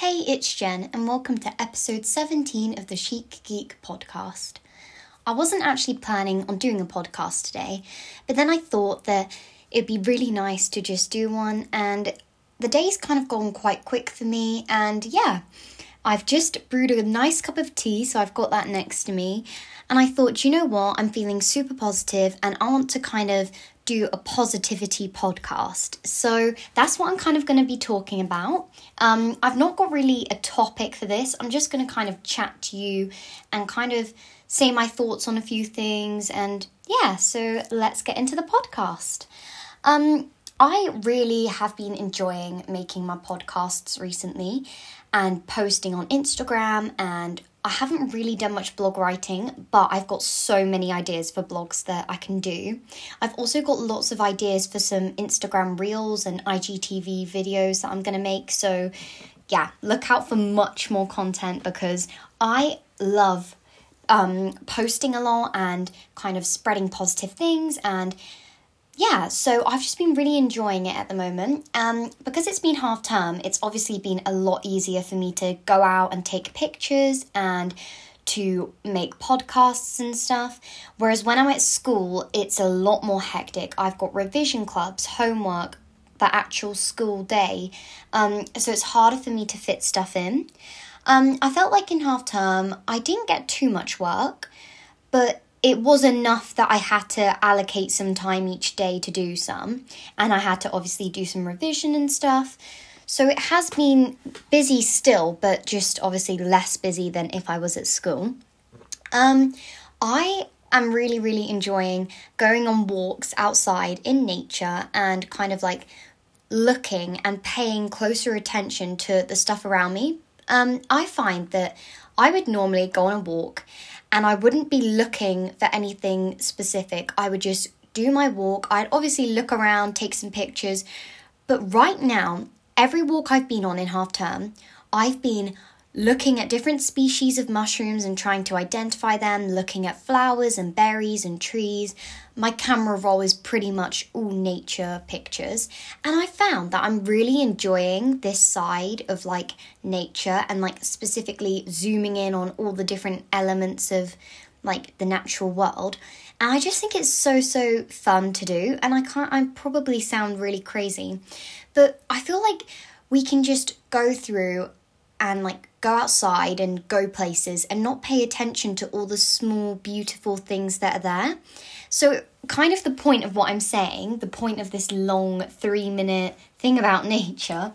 Hey, it's Jen, and welcome to episode 17 of the Chic Geek podcast. I wasn't actually planning on doing a podcast today, but then I thought that it'd be really nice to just do one, and the day's kind of gone quite quick for me, and yeah, I've just brewed a nice cup of tea, so I've got that next to me, and I thought, you know what, I'm feeling super positive, and I want to kind of do a positivity podcast. So that's what I'm kind of going to be talking about. Um, I've not got really a topic for this. I'm just going to kind of chat to you and kind of say my thoughts on a few things. And yeah, so let's get into the podcast. Um, I really have been enjoying making my podcasts recently and posting on Instagram and I haven't really done much blog writing, but I've got so many ideas for blogs that I can do. I've also got lots of ideas for some Instagram reels and IGTV videos that I'm going to make. So, yeah, look out for much more content because I love um, posting a lot and kind of spreading positive things and yeah, so I've just been really enjoying it at the moment. Um, because it's been half term, it's obviously been a lot easier for me to go out and take pictures and to make podcasts and stuff. Whereas when I'm at school, it's a lot more hectic. I've got revision clubs, homework, the actual school day. Um, so it's harder for me to fit stuff in. Um, I felt like in half term, I didn't get too much work, but it was enough that I had to allocate some time each day to do some, and I had to obviously do some revision and stuff. So it has been busy still, but just obviously less busy than if I was at school. Um, I am really, really enjoying going on walks outside in nature and kind of like looking and paying closer attention to the stuff around me. Um, I find that I would normally go on a walk and I wouldn't be looking for anything specific. I would just do my walk. I'd obviously look around, take some pictures. But right now, every walk I've been on in half term, I've been looking at different species of mushrooms and trying to identify them, looking at flowers and berries and trees. My camera roll is pretty much all nature pictures, and I found that I'm really enjoying this side of like nature and like specifically zooming in on all the different elements of like the natural world. And I just think it's so so fun to do and I can't I probably sound really crazy, but I feel like we can just go through and like go outside and go places and not pay attention to all the small, beautiful things that are there. So, kind of the point of what I'm saying, the point of this long three minute thing about nature,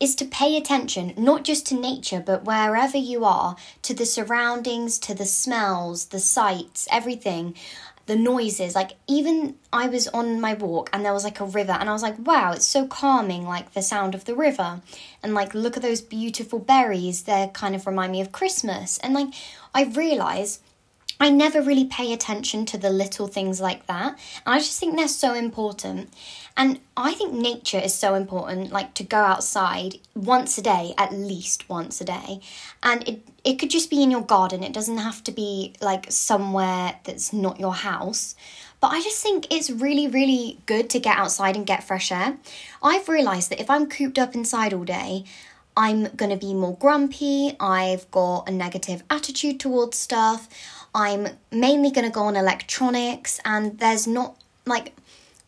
is to pay attention not just to nature, but wherever you are, to the surroundings, to the smells, the sights, everything the noises like even i was on my walk and there was like a river and i was like wow it's so calming like the sound of the river. And like look at those beautiful berries they kind of remind me of christmas. And like i realize I never really pay attention to the little things like that. And I just think they're so important. And I think nature is so important, like to go outside once a day, at least once a day. And it, it could just be in your garden, it doesn't have to be like somewhere that's not your house. But I just think it's really, really good to get outside and get fresh air. I've realised that if I'm cooped up inside all day, I'm going to be more grumpy, I've got a negative attitude towards stuff. I'm mainly going to go on electronics, and there's not like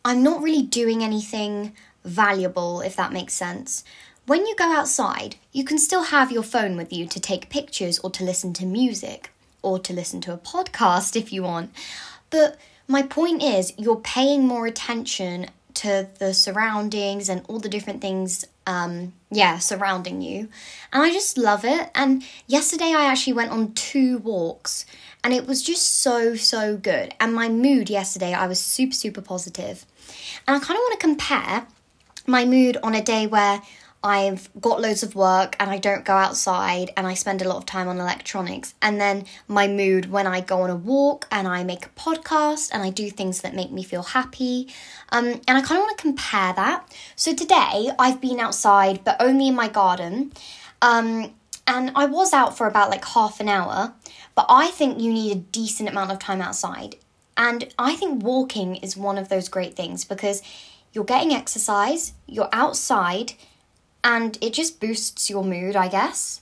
I'm not really doing anything valuable, if that makes sense. When you go outside, you can still have your phone with you to take pictures or to listen to music or to listen to a podcast if you want. But my point is, you're paying more attention to the surroundings and all the different things um yeah surrounding you. And i just love it. And yesterday i actually went on two walks and it was just so so good. And my mood yesterday i was super super positive. and i kind of want to compare my mood on a day where I've got loads of work and I don't go outside and I spend a lot of time on electronics. And then my mood when I go on a walk and I make a podcast and I do things that make me feel happy. Um, and I kind of want to compare that. So today I've been outside, but only in my garden. Um, and I was out for about like half an hour, but I think you need a decent amount of time outside. And I think walking is one of those great things because you're getting exercise, you're outside and it just boosts your mood, I guess.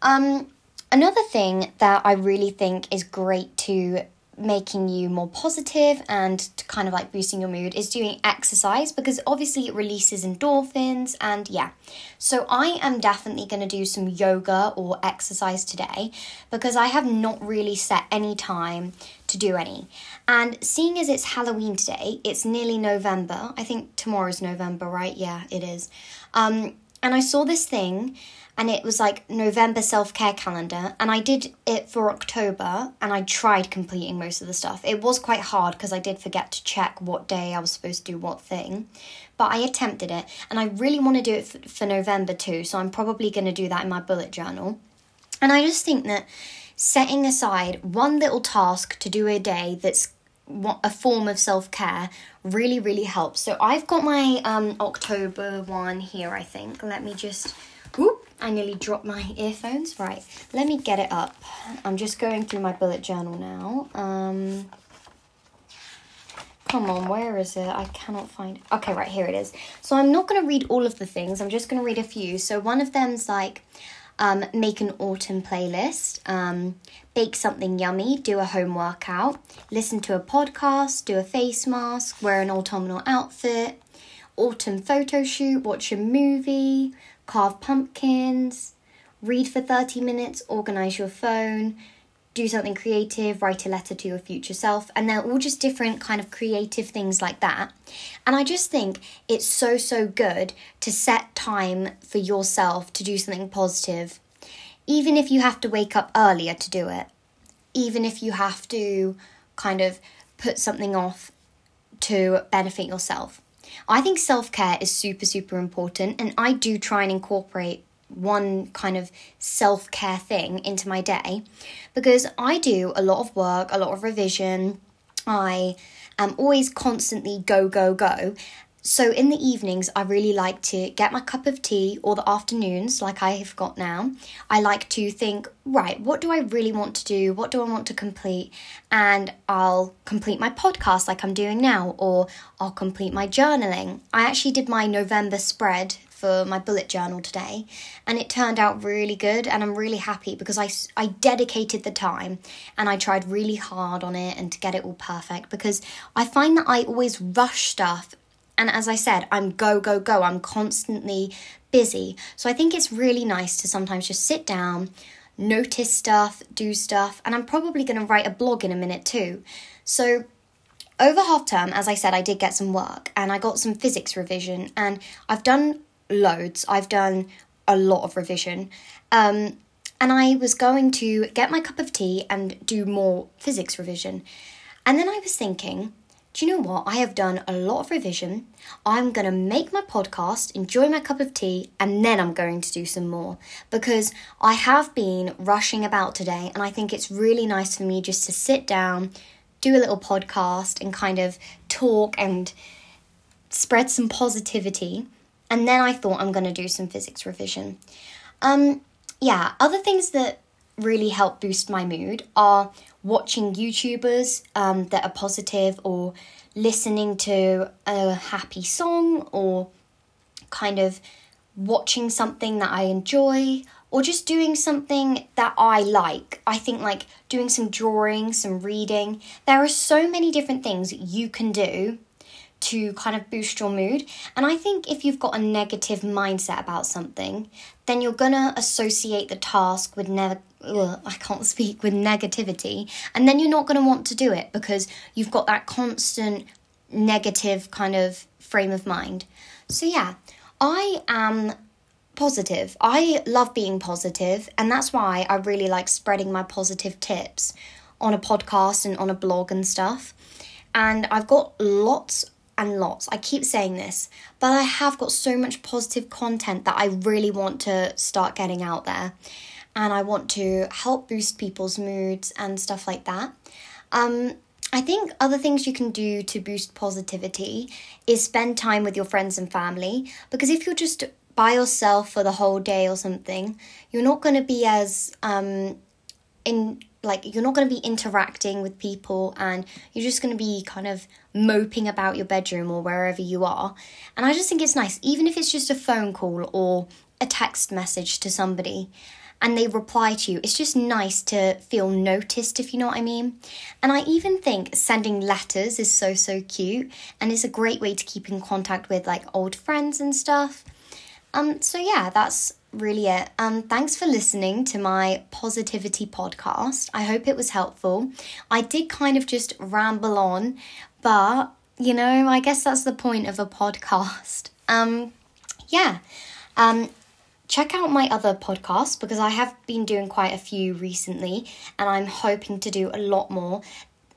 Um, another thing that I really think is great to making you more positive and to kind of like boosting your mood is doing exercise because obviously it releases endorphins and yeah. So I am definitely going to do some yoga or exercise today because I have not really set any time to do any. And seeing as it's Halloween today, it's nearly November. I think tomorrow's November, right? Yeah, it is. Um and I saw this thing and it was like November self care calendar, and I did it for October, and I tried completing most of the stuff. It was quite hard because I did forget to check what day I was supposed to do what thing, but I attempted it, and I really want to do it for, for November too, so I'm probably going to do that in my bullet journal. And I just think that setting aside one little task to do a day that's a form of self care really, really helps. So I've got my um, October one here, I think. Let me just. Whoop, I nearly dropped my earphones. Right, let me get it up. I'm just going through my bullet journal now. Um, come on, where is it? I cannot find it. Okay, right, here it is. So I'm not going to read all of the things. I'm just going to read a few. So one of them's like um, make an autumn playlist, um, bake something yummy, do a home workout, listen to a podcast, do a face mask, wear an autumnal outfit, autumn photo shoot, watch a movie, carve pumpkins, read for 30 minutes, organize your phone, do something creative, write a letter to your future self, and they're all just different kind of creative things like that. And I just think it's so, so good to set time for yourself to do something positive, even if you have to wake up earlier to do it, even if you have to kind of put something off to benefit yourself. I think self care is super, super important, and I do try and incorporate one kind of self care thing into my day because I do a lot of work, a lot of revision. I am always constantly go, go, go. So in the evenings, I really like to get my cup of tea, or the afternoons, like I have got now. I like to think, right, what do I really want to do? What do I want to complete? And I'll complete my podcast like I'm doing now, or I'll complete my journaling. I actually did my November spread for my bullet journal today and it turned out really good and I'm really happy because I, I dedicated the time and I tried really hard on it and to get it all perfect because I find that I always rush stuff and as I said, I'm go, go, go. I'm constantly busy. So I think it's really nice to sometimes just sit down, notice stuff, do stuff, and I'm probably going to write a blog in a minute too. So over half term, as I said, I did get some work and I got some physics revision, and I've done loads. I've done a lot of revision. Um, and I was going to get my cup of tea and do more physics revision. And then I was thinking, do you know what? I have done a lot of revision. I'm going to make my podcast, enjoy my cup of tea, and then I'm going to do some more because I have been rushing about today and I think it's really nice for me just to sit down, do a little podcast, and kind of talk and spread some positivity. And then I thought I'm going to do some physics revision. Um, yeah, other things that really help boost my mood are watching YouTubers um, that are positive or listening to a happy song or kind of watching something that I enjoy or just doing something that I like. I think like doing some drawing, some reading. There are so many different things you can do to kind of boost your mood. And I think if you've got a negative mindset about something, then you're gonna associate the task with never. I can't speak with negativity, and then you're not going to want to do it because you've got that constant negative kind of frame of mind. So, yeah, I am positive. I love being positive, and that's why I really like spreading my positive tips on a podcast and on a blog and stuff. And I've got lots and lots. I keep saying this, but I have got so much positive content that I really want to start getting out there. And I want to help boost people's moods and stuff like that. Um, I think other things you can do to boost positivity is spend time with your friends and family. Because if you're just by yourself for the whole day or something, you're not going to be as um, in like you're not going to be interacting with people and you're just going to be kind of moping about your bedroom or wherever you are. And I just think it's nice, even if it's just a phone call or a text message to somebody and they reply to you. It's just nice to feel noticed, if you know what I mean. And I even think sending letters is so, so cute and it's a great way to keep in contact with like old friends and stuff. Um, so yeah, that's really it. Um, thanks for listening to my positivity podcast. I hope it was helpful. I did kind of just ramble on, but you know, I guess that's the point of a podcast. Um, yeah. Um, check out my other podcasts because I have been doing quite a few recently and I'm hoping to do a lot more.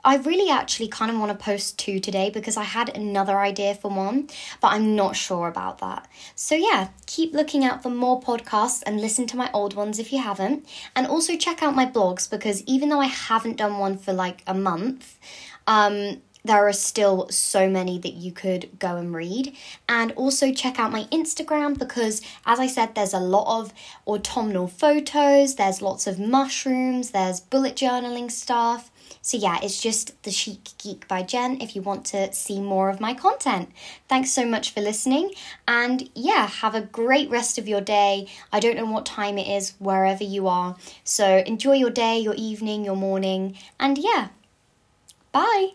I really actually kind of want to post two today because I had another idea for one, but I'm not sure about that. So, yeah, keep looking out for more podcasts and listen to my old ones if you haven't. And also check out my blogs because even though I haven't done one for like a month, um, there are still so many that you could go and read. And also check out my Instagram because, as I said, there's a lot of autumnal photos, there's lots of mushrooms, there's bullet journaling stuff. So, yeah, it's just The Chic Geek by Jen if you want to see more of my content. Thanks so much for listening, and yeah, have a great rest of your day. I don't know what time it is wherever you are, so enjoy your day, your evening, your morning, and yeah, bye.